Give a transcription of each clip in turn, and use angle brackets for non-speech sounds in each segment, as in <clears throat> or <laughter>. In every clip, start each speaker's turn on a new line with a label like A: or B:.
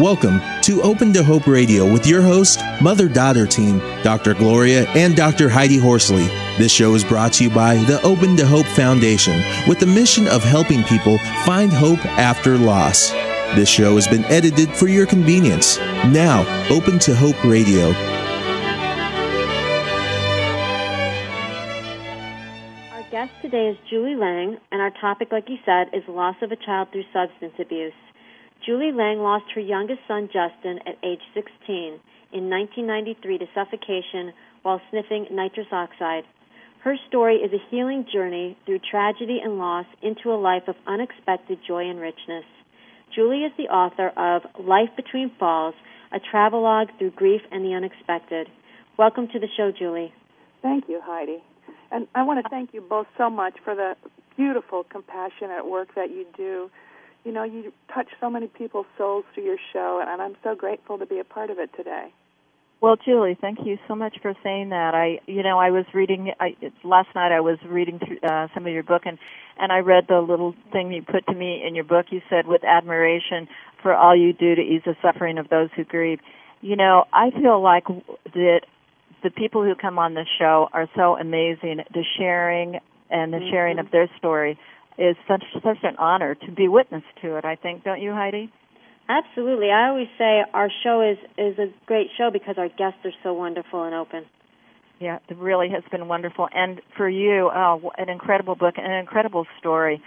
A: Welcome to Open to Hope Radio with your host, mother daughter team, Dr. Gloria and Dr. Heidi Horsley. This show is brought to you by the Open to Hope Foundation with the mission of helping people find hope after loss. This show has been edited for your convenience. Now, Open to Hope Radio.
B: Our guest today is Julie Lange, and our topic, like you said, is loss of a child through substance abuse. Julie Lange lost her youngest son, Justin, at age 16 in 1993 to suffocation while sniffing nitrous oxide. Her story is a healing journey through tragedy and loss into a life of unexpected joy and richness. Julie is the author of Life Between Falls, a travelogue through grief and the unexpected. Welcome to the show, Julie.
C: Thank you, Heidi. And I want to thank you both so much for the beautiful, compassionate work that you do you know, you touch so many people's souls through your show, and I'm so grateful to be a part of it today.
D: Well, Julie, thank you so much for saying that. I, you know, I was reading I, last night. I was reading through uh, some of your book, and and I read the little thing you put to me in your book. You said, "With admiration for all you do to ease the suffering of those who grieve." You know, I feel like that the people who come on the show are so amazing. The sharing and the mm-hmm. sharing of their story is such such an honor to be witness to it. I think, don't you, Heidi?
B: Absolutely. I always say our show is is a great show because our guests are so wonderful and open.
D: Yeah, it really has been wonderful. And for you, oh, an incredible book, an incredible story.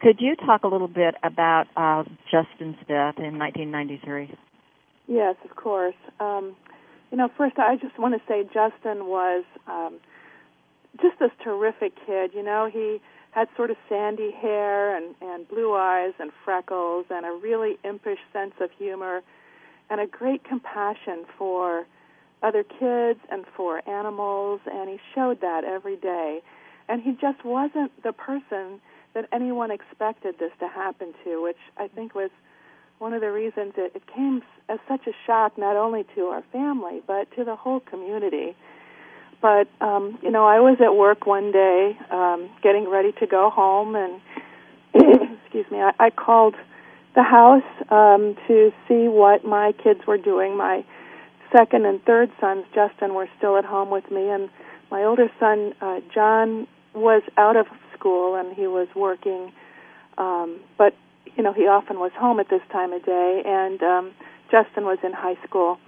D: Could you talk a little bit about uh, Justin's death in 1993?
C: Yes, of course. Um, you know, first I just want to say Justin was um, just this terrific kid. You know, he had sort of sandy hair and, and blue eyes and freckles and a really impish sense of humor and a great compassion for other kids and for animals. And he showed that every day. And he just wasn't the person that anyone expected this to happen to which i think was one of the reasons it, it came as such a shock not only to our family but to the whole community but um, you know, I was at work one day, um, getting ready to go home, and <clears throat> excuse me, I, I called the house um, to see what my kids were doing. My second and third sons, Justin, were still at home with me, and my older son, uh, John, was out of school and he was working. Um, but you know, he often was home at this time of day, and um, Justin was in high school.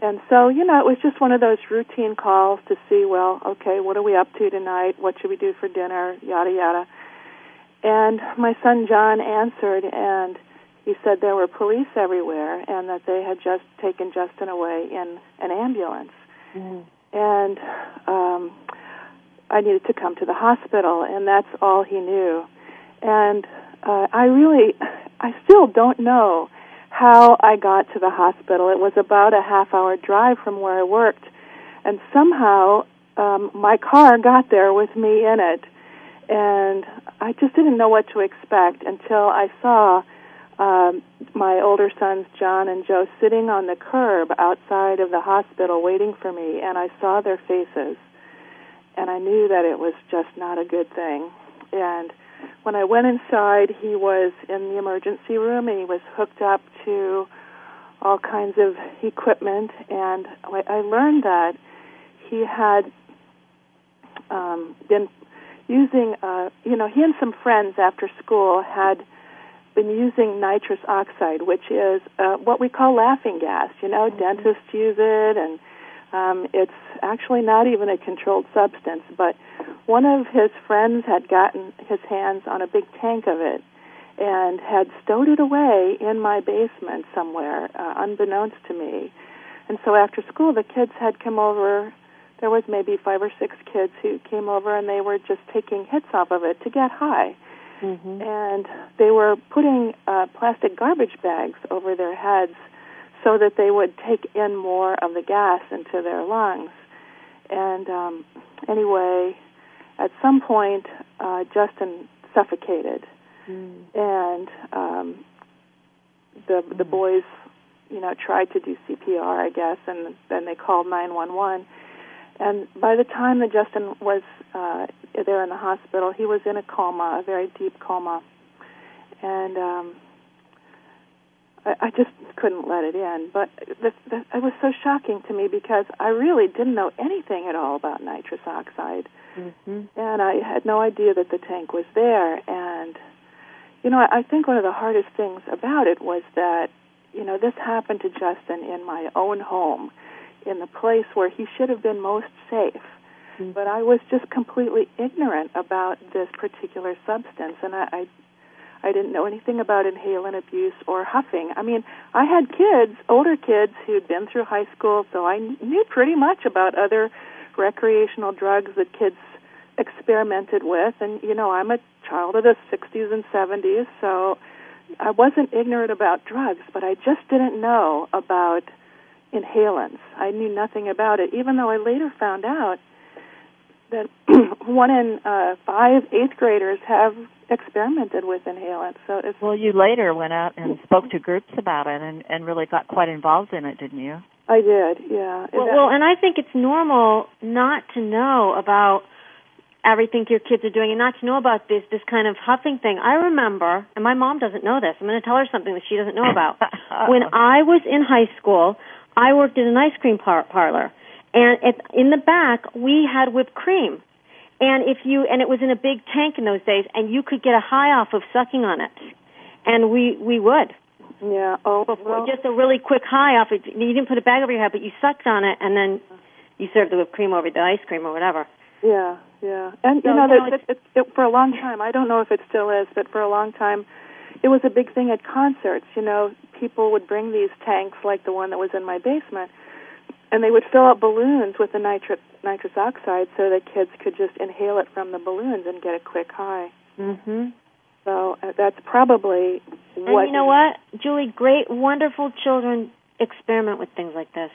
C: And so, you know, it was just one of those routine calls to see, well, okay, what are we up to tonight? What should we do for dinner? Yada, yada. And my son John answered, and he said there were police everywhere and that they had just taken Justin away in an ambulance. Mm. And um, I needed to come to the hospital, and that's all he knew. And uh, I really, I still don't know how I got to the hospital. It was about a half hour drive from where I worked. And somehow um, my car got there with me in it. And I just didn't know what to expect until I saw um, my older sons, John and Joe, sitting on the curb outside of the hospital waiting for me. And I saw their faces. And I knew that it was just not a good thing. And when I went inside, he was in the emergency room and he was hooked up to all kinds of equipment. And I learned that he had um, been using, uh, you know, he and some friends after school had been using nitrous oxide, which is uh, what we call laughing gas. You know, mm-hmm. dentists use it, and um, it's actually not even a controlled substance, but one of his friends had gotten his hands on a big tank of it and had stowed it away in my basement somewhere, uh, unbeknownst to me. And so after school, the kids had come over. There was maybe five or six kids who came over, and they were just taking hits off of it to get high. Mm-hmm. And they were putting uh, plastic garbage bags over their heads so that they would take in more of the gas into their lungs. And um, anyway, at some point, uh, Justin suffocated, mm. and um, the the mm. boys, you know, tried to do CPR, I guess, and then they called 911. And by the time that Justin was uh, there in the hospital, he was in a coma, a very deep coma, and um, I, I just couldn't let it in. But the, the, it was so shocking to me because I really didn't know anything at all about nitrous oxide,
B: mm-hmm.
C: and I had no idea that the tank was there. And you know, I, I think one of the hardest things about it was that you know this happened to Justin in my own home, in the place where he should have been most safe.
B: Mm-hmm.
C: But I was just completely ignorant about this particular substance, and I, I I didn't know anything about inhalant abuse or huffing. I mean, I had kids, older kids who'd been through high school, so I knew pretty much about other recreational drugs that kids experimented with. And, you know, I'm a child of the 60s and 70s, so I wasn't ignorant about drugs, but I just didn't know about inhalants. I knew nothing about it, even though I later found out that <clears throat> one in uh, five eighth graders have experimented with inhalants. So it's
D: well, you later went out and spoke to groups about it and and really got quite involved in it, didn't you?
C: I did, yeah.
B: Well, well, and I think it's normal not to know about everything your kids are doing and not to know about this this kind of huffing thing. I remember, and my mom doesn't know this. I'm going to tell her something that she doesn't know about. <laughs> when I was in high school, I worked in an ice cream par- parlor, and at, in the back we had whipped cream. And if you and it was in a big tank in those days, and you could get a high off of sucking on it, and we we would.
C: Yeah. Oh, well,
B: just a really quick high off it. You didn't put a bag over your head, but you sucked on it, and then you served the whipped cream over the ice cream or whatever.
C: yeah, yeah. And
B: So
C: you know,
B: now
C: that, it, it, it, for a long time, I don't know if it still is, but for a long time, it was a big thing at concerts. You know, people would bring these tanks like the one that was in my basement, and they would fill up balloons with the nitrous nitrous oxide so that kids could just inhale it from the balloons and get a quick high.
B: Mhm.
C: So uh, that's probably what.
B: And you know what, Julie? Great, wonderful children experiment with things like this.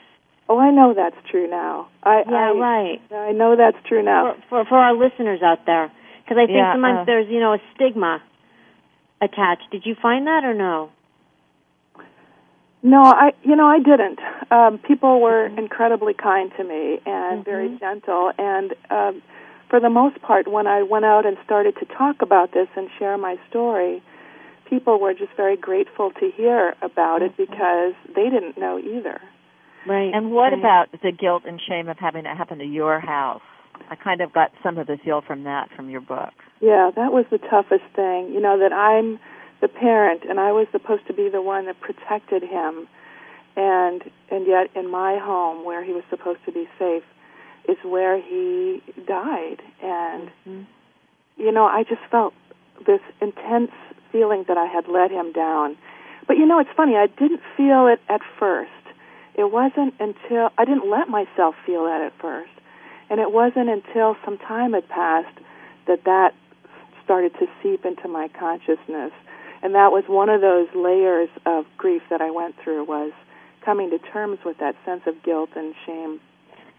C: Oh, I know that's true now. I
B: Yeah,
C: I,
B: right.
C: I know that's true now.
B: For for, for our listeners out there, because I think
D: Yeah,
B: sometimes
D: uh,
B: there's you know a stigma attached. Did you find that or no?
C: No, I you know I didn't. Um, people were incredibly kind to me and
B: Mhm.
C: very gentle, and um, for the most part, when I went out and started to talk about this and share my story, people were just very grateful to hear about it because they didn't know either.
B: Right.
D: And what
B: right.
D: about the guilt and shame of having it happen to your house? I kind of got some of the feel from that from your book.
C: Yeah, that was the toughest thing. You know that I'm the parent and I was supposed to be the one that protected him and and yet in my home where he was supposed to be safe is where he died and
B: Mhm.
C: you know, I just felt this intense feeling that I had let him down. But you know, it's funny, I didn't feel it at first. It wasn't until I didn't let myself feel that at first. And it wasn't until some time had passed that that started to seep into my consciousness. And that was one of those layers of grief that I went through was coming to terms with that sense of guilt and shame.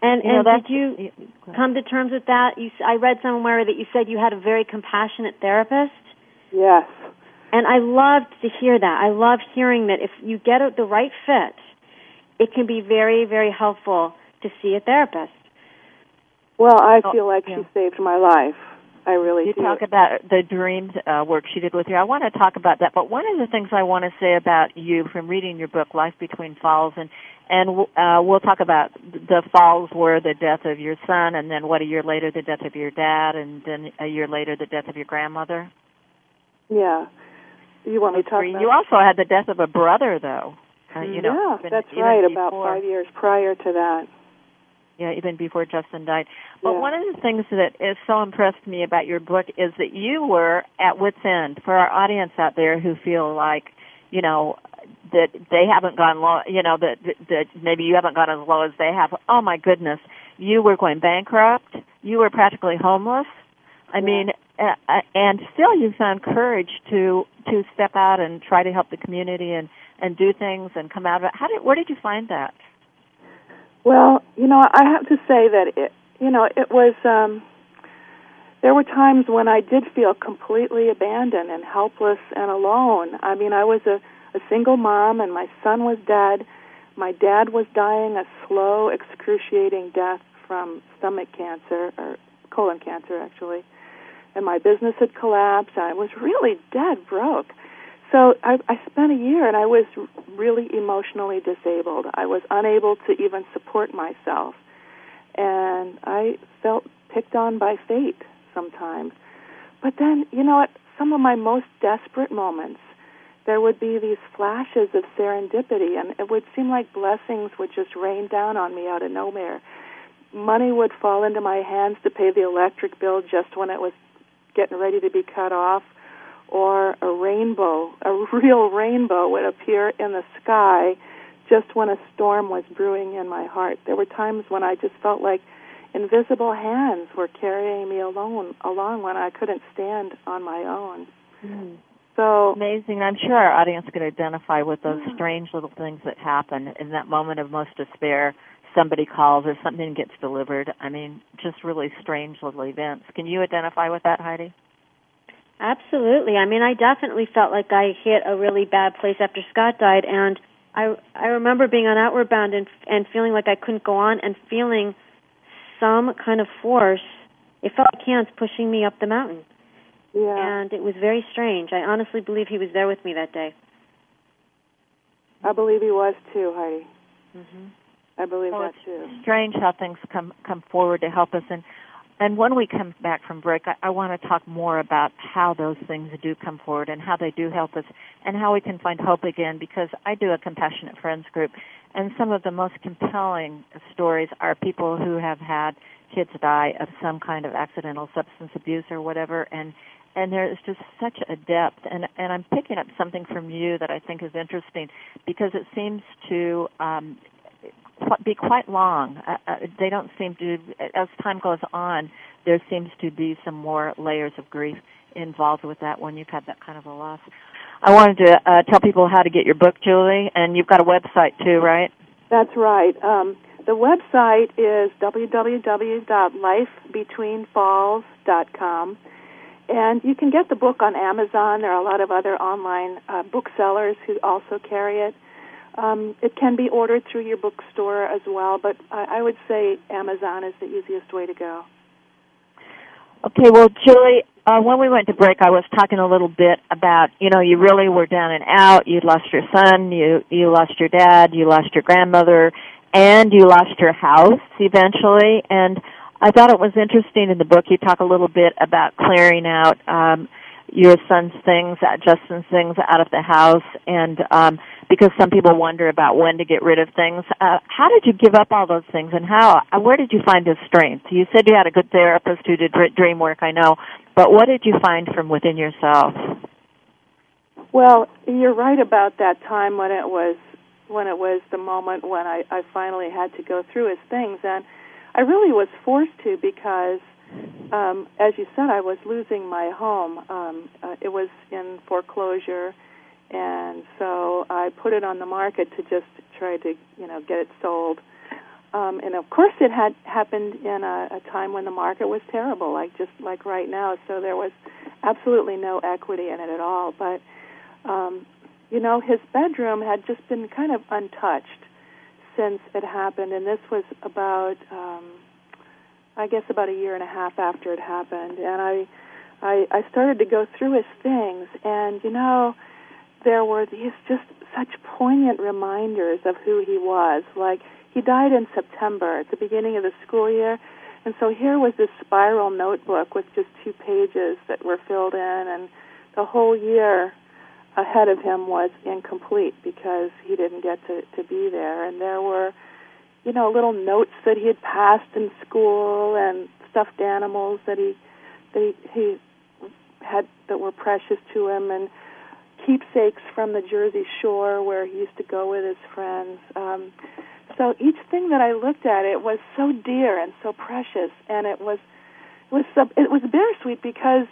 B: And
D: You
B: and
D: that's-
B: did you
D: y- go ahead.
B: come to terms with that? You, I read somewhere that you said you had a very compassionate therapist,
C: Yes.
B: and I loved to hear that. I love hearing that if you get the right fit, it can be very, very helpful to see a therapist.
C: Well, I
D: Oh,
C: feel like
D: yeah.
C: she saved my life. I really
D: You
C: do.
D: talk about the dreams uh, work she did with you. I want to talk about that, but one of the things I want to say about you from reading your book, Life Between Falls, and and uh, we'll talk about the falls were the death of your son, and then what a year later the death of your dad, and then a year later the death of your grandmother.
C: Yeah. You want me to talk about
D: You also had the death of a brother, though. Uh, you know,
C: yeah,
D: even-
C: that's right. About
D: before-
C: five years prior to that.
D: Yeah, even before Justin died. But
C: Yeah.
D: one of the things that is so impressed me about your book is that you were at wit's end for our audience out there who feel like, you know, that they haven't gone low, you know, that that maybe you haven't gone as low as they have. Oh my goodness, you were going bankrupt. You were practically homeless. I
C: Yeah.
D: mean, uh, uh, and still you found courage to to step out and try to help the community and and do things and come out of it. How did where did you find that?
C: Well, you know, I have to say that it, you know, it was. um There were times when I did feel completely abandoned and helpless and alone. I mean, I was a, a single mom, and my son was dead. My dad was dying a slow, excruciating death from stomach cancer or colon cancer, actually. And my business had collapsed. I was really dead broke. So I, I spent a year and I was really emotionally disabled. I was unable to even support myself. And I felt picked on by fate sometimes. But then, you know what? Some of my most desperate moments, there would be these flashes of serendipity, and it would seem like blessings would just rain down on me out of nowhere. Money would fall into my hands to pay the electric bill just when it was getting ready to be cut off or a rainbow, a <laughs> real rainbow would appear in the sky just when a storm was brewing in my heart. There were times when I just felt like invisible hands were carrying me alone along when I couldn't stand on my own.
D: Mm.
C: So
D: amazing. I'm sure our audience could identify with those strange little things that happen in that moment of most despair. Somebody calls or something gets delivered. I mean, just really strange little events. Can you identify with that, Heidi?
B: Absolutely. I mean, I definitely felt like I hit a really bad place after Scott died, and I I remember being on Outward Bound and and feeling like I couldn't go on, and feeling some kind of force. It felt like hands pushing me up the mountain.
C: Yeah.
B: And it was very strange. I honestly believe he was there with me that day.
C: I believe he was too, Heidi.
B: Mhm.
C: I believe
D: well,
C: that too.
D: Strange how things come come forward to help us and and when we come back from break, I, I want to talk more about how those things do come forward and how they do help us and how we can find hope again because I do a compassionate friends group. And some of the most compelling stories are people who have had kids die of some kind of accidental substance abuse or whatever. And and there's just such a depth. And and I'm picking up something from you that I think is interesting because it seems to um be quite long. Uh, uh, they don't seem to, as time goes on, there seems to be some more layers of grief involved with that when you've had that kind of a loss. I wanted to uh, tell people how to get your book, Julie, and you've got a website too, right?
C: That's right. Um, the website is www.lifebetweenfalls.com. And you can get the book on Amazon. There are a lot of other online uh, booksellers who also carry it. Um, it can be ordered through your bookstore as well, but I, I would say Amazon is the easiest way to go.
D: Okay, well, Julie, uh, when we went to break, I was talking a little bit about, you know, you really were down and out. You'd lost your son, you you lost your dad, you lost your grandmother, and you lost your house eventually. And I thought it was interesting in the book. You talk a little bit about clearing out um, your son's things, Justin's things out of the house, and um, because some people wonder about when to get rid of things. Uh, how did you give up all those things, and how? Uh, where did you find the strength? You said you had a good therapist who did dream work, I know, but what did you find from within yourself?
C: Well, you're right about that time when it was when it was the moment when I, I finally had to go through his things, and I really was forced to because um, as you said, I was losing my home. Um, uh, it was in foreclosure, and so I put it on the market to just try to, you know, get it sold. Um, and of course, it had happened in a, a time when the market was terrible, like just like right now. So there was absolutely no equity in it at all. But um, you know, his bedroom had just been kind of untouched since it happened, and this was about. Um, I guess about a year and a half after it happened, and I, I, I started to go through his things, and you know, there were these just such poignant reminders of who he was. Like he died in September at the beginning of the school year, and so here was this spiral notebook with just two pages that were filled in, and the whole year ahead of him was incomplete because he didn't get to to be there, and there were you know, little notes that he had passed in school and stuffed animals that he that he, he had that were precious to him and keepsakes from the Jersey Shore where he used to go with his friends. Um, so each thing that I looked at, it was so dear and so precious, and it was it was it was bittersweet because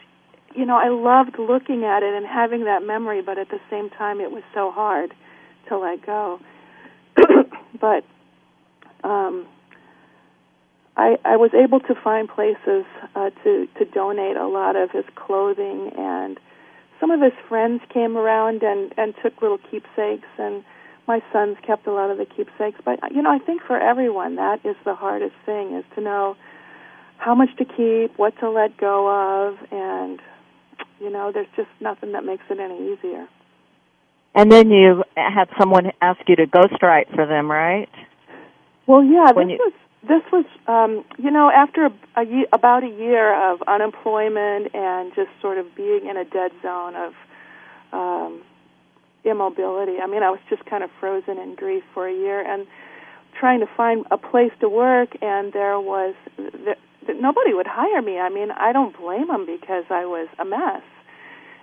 C: you know I loved looking at it and having that memory, but at the same time it was so hard to let go. <clears throat> but um, I, I was able to find places uh, to to donate a lot of his clothing, and some of his friends came around and and took little keepsakes, and my sons kept a lot of the keepsakes. But you know, I think for everyone that is the hardest thing is to know how much to keep, what to let go of, and you know, there's just nothing that makes it any easier.
D: And then you had someone ask you to ghostwrite for them, right?
C: Well, yeah, this
D: you-
C: was this was um, you know after a, a ye- about a year of unemployment and just sort of being in a dead zone of um, immobility. I mean, I was just kind of frozen in grief for a year and trying to find a place to work, and there was th- th- nobody would hire me. I mean, I don't blame them because I was a mess,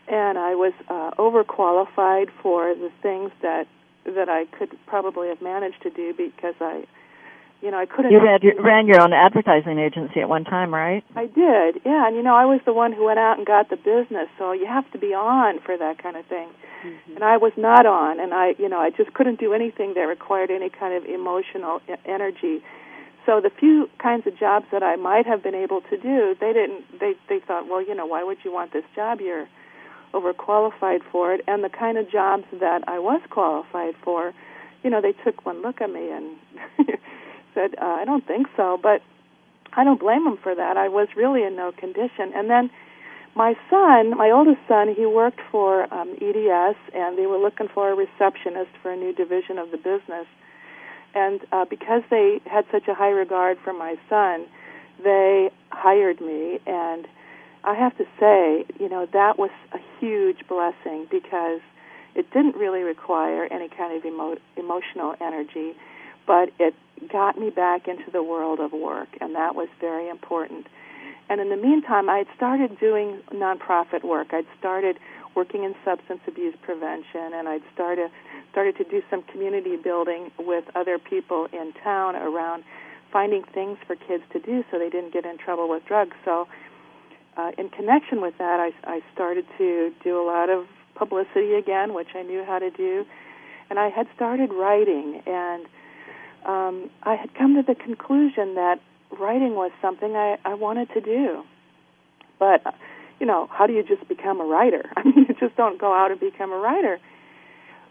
C: and I was uh, overqualified for the things that that I could probably have managed to do because I, you know, I couldn't.
D: You ran your, ran your own advertising agency at one time, right?
C: I did, yeah, and you know, I was the one who went out and got the business, so you have to be on for that kind of thing. Mm-hmm. And I was not on, and I, you know, I just couldn't do anything that required any kind of emotional energy. So the few kinds of jobs that I might have been able to do, they didn't. They they thought, well, you know, why would you want this job? You're overqualified for it. And the kind of jobs that I was qualified for, you know, they took one look at me and <laughs> said, uh, I don't think so. But I don't blame them for that. I was really in no condition. And then my son, my oldest son, he worked for um, EDS, and they were looking for a receptionist for a new division of the business. And uh, because they had such a high regard for my son, they hired me. And I have to say, you know, that was a huge blessing because it didn't really require any kind of emo- emotional energy, but it got me back into the world of work, and that was very important. And in the meantime, I had started doing nonprofit work. I'd started working in substance abuse prevention, and I'd started started to do some community building with other people in town around finding things for kids to do so they didn't get in trouble with drugs. So, uh, in connection with that, I, I started to do a lot of publicity again, which I knew how to do, and I had started writing, and um, I had come to the conclusion that writing was something I, I wanted to do. But, you know, how do you just become a writer? <laughs> I mean, you just don't go out and become a writer.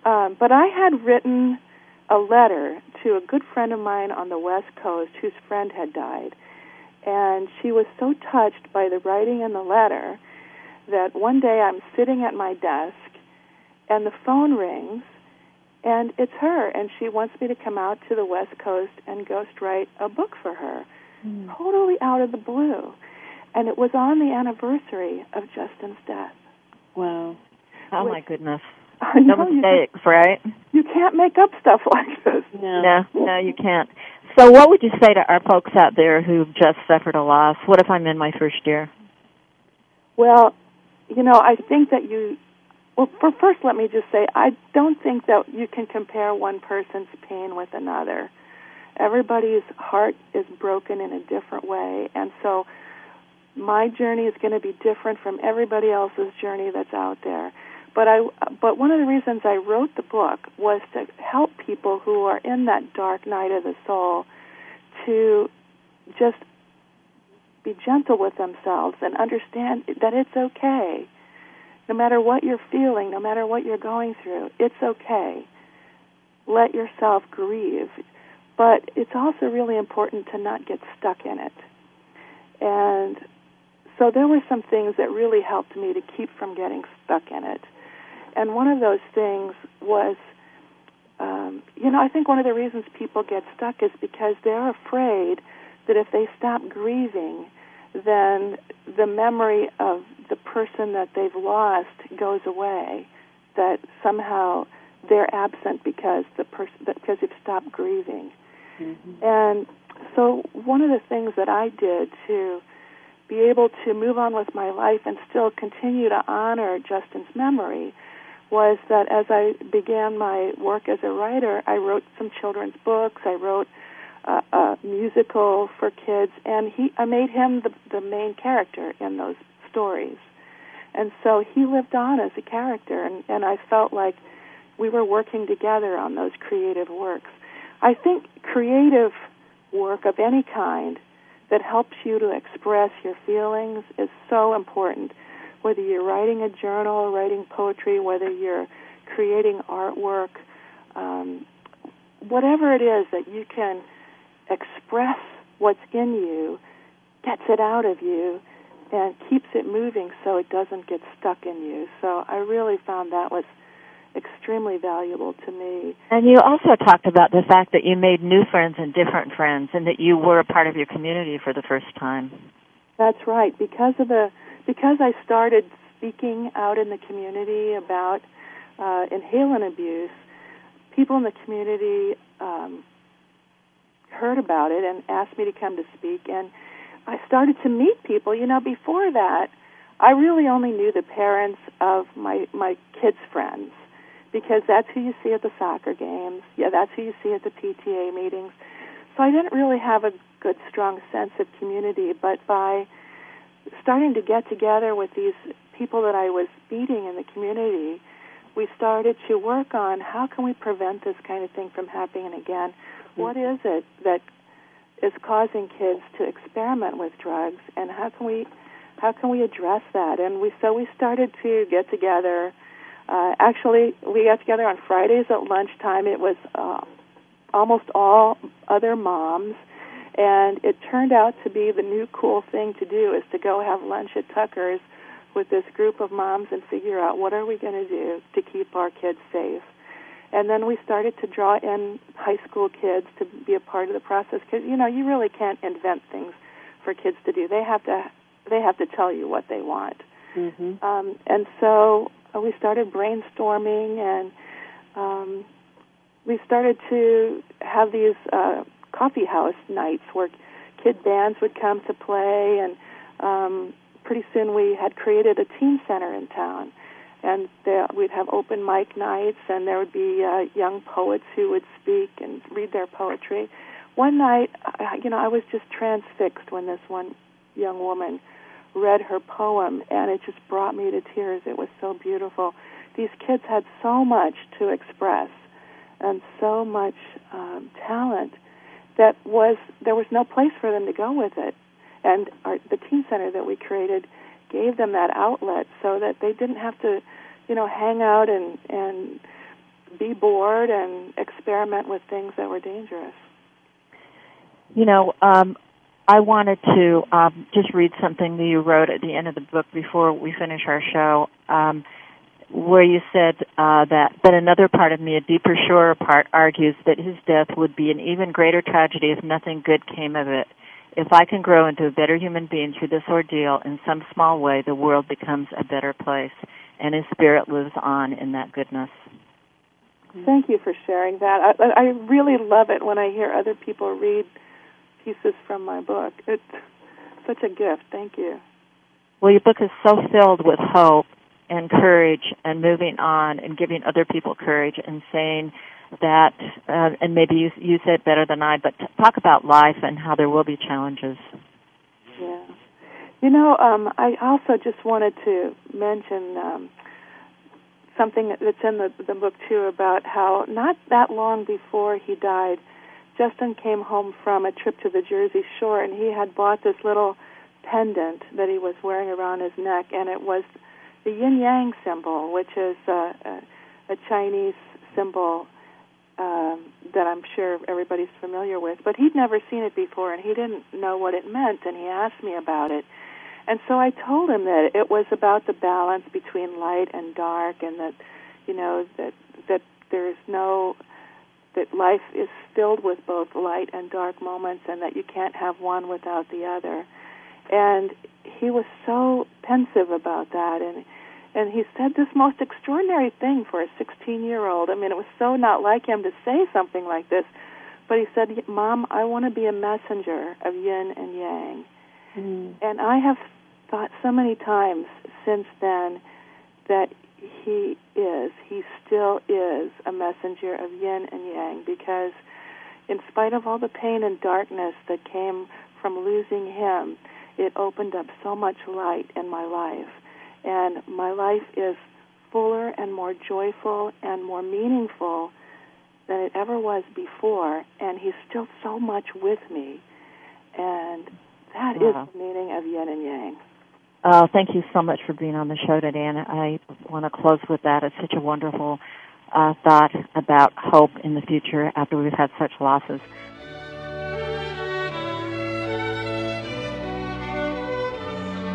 C: Um, but I had written a letter to a good friend of mine on the West Coast whose friend had died. And she was so touched by the writing in the letter that one day I'm sitting at my desk and the phone rings and it's her and she wants me to come out to the West Coast and ghostwrite a book for her. Hmm. Totally out of the blue. And it was on the anniversary of Justin's death.
E: Wow.
D: Oh
C: Which-
D: my goodness. <laughs>
C: I
D: No
C: know you,
D: mistakes, right?
C: you can't make up stuff <laughs> like this.
E: No.
D: No, no, you can't. So, what would you say to our folks out there who've just suffered a loss? What if I'm in my first year?
C: Well, you know, I think that you. Well, first, let me just say I don't think that you can compare one person's pain with another. Everybody's heart is broken in a different way, and so my journey is going to be different from everybody else's journey that's out there. But I, but one of the reasons I wrote the book was to help people who are in that dark night of the soul to just be gentle with themselves and understand that it's okay. No matter what you're feeling, no matter what you're going through, it's okay. Let yourself grieve. But it's also really important to not get stuck in it. And so there were some things that really helped me to keep from getting stuck in it. And one of those things was, um, you know, I think one of the reasons people get stuck is because they're afraid that if they stop grieving, then the memory of person that they've lost goes away. That somehow they're absent because the person because they've stopped grieving. And so one of the things that I did to be able to move on with my life and still continue to honor Justin's memory was that as I began my work as a writer, I wrote some children's books. I wrote uh, a musical for kids, and he I made him the the main character in those stories, and so he lived on as a character, and and I felt like we were working together on those creative works. I think creative work of any kind that helps you to express your feelings is so important. Whether you're writing a journal, writing poetry, whether you're creating artwork, um, whatever it is that you can express what's in you, gets it out of you, and keeps it moving so it doesn't get stuck in you. So I really found that was extremely valuable to me.
D: And you also talked about the fact that you made new friends and different friends, and that you were a part of your community for the first time.
C: That's right. Because of the because I started speaking out in the community about uh, inhalant abuse, people in the community um, heard about it and asked me to come to speak, and I started to meet people. You know, before that, I really only knew the parents of my my kids' friends because that's who you see at the soccer games. Yeah, that's who you see at the PTA meetings. So I didn't really have a good, strong sense of community. But by starting to get together with these people that I was meeting in the community, we started to work on how can we prevent this kind of thing from happening again. Mm-hmm. What is it that is causing kids to experiment with drugs, and how can we how can we address that? And we so we started to get together. Uh, actually, we got together on Fridays at lunchtime. It was uh, almost all other moms, and it turned out to be the new cool thing to do is to go have lunch at Tucker's with this group of moms and figure out what are we going to do to keep our kids safe. And then we started to draw in high school kids to be a part of the process because you know you really can't invent things for kids to do. They have to they have to tell you what they want. Mm-hmm. Um, and so uh, we started brainstorming and um, we started to have these uh, coffee house nights where kid bands would come to play and um, pretty soon we had created a teen center in town and there, we'd have open mic nights, and there would be uh, young poets who would speak and read their poetry. One night, I, you know, I was just transfixed when this one young woman read her poem, and it just brought me to tears. It was so beautiful. These kids had so much to express and so much um, talent that was there was no place for them to go with it. And our, the teen center that we created gave them that outlet so that they didn't have to, you know, hang out and and be bored and experiment with things that were dangerous.
D: You know, um, I wanted to um, just read something that you wrote at the end of the book before we finish our show, um, where you said uh, that, but another part of me, a deeper, surer part, argues that his death would be an even greater tragedy if nothing good came of it. If I can grow into a better human being through this ordeal in some small way, the world becomes a better place, and His Spirit lives on in that goodness.
C: Thank you for sharing that. I, I really love it when I hear other people read pieces from my book. It's such a gift. Thank you.
D: Well, your book is so filled with hope and courage and moving on and giving other people courage and saying, that, uh, and maybe you, you said better than I, but talk about life and how there will be challenges.
C: Yeah. You know, um, I also just wanted to mention um, something that's in the, the book, too, about how not that long before he died, Justin came home from a trip to the Jersey Shore, and he had bought this little pendant that he was wearing around his neck, and it was the yin yang symbol, which is uh, a, a Chinese symbol um, that I'm sure everybody's familiar with. But he'd never seen it before, and he didn't know what it meant, and he asked me about it. And so I told him that it was about the balance between light and dark, and that you know that that there's no that life is filled with both light and dark moments, and that you can't have one without the other. And he was so pensive about that, and and he said this most extraordinary thing for a 16 year old. I mean, it was so not like him to say something like this, but he said, Mom, I want to be a messenger of yin and yang. Mm. And I have thought so many times since then that he is, he still is a messenger of yin and yang because in spite of all the pain and darkness that came from losing him, it opened up so much light in my life and my life is fuller and more joyful and more meaningful than it ever was before. And He's still so much with me, and that wow. is the meaning of yin and yang.
D: Oh, thank you so much for being on the show today, and I want to close with that. It's such a wonderful uh, thought about hope in the future after we've had such losses.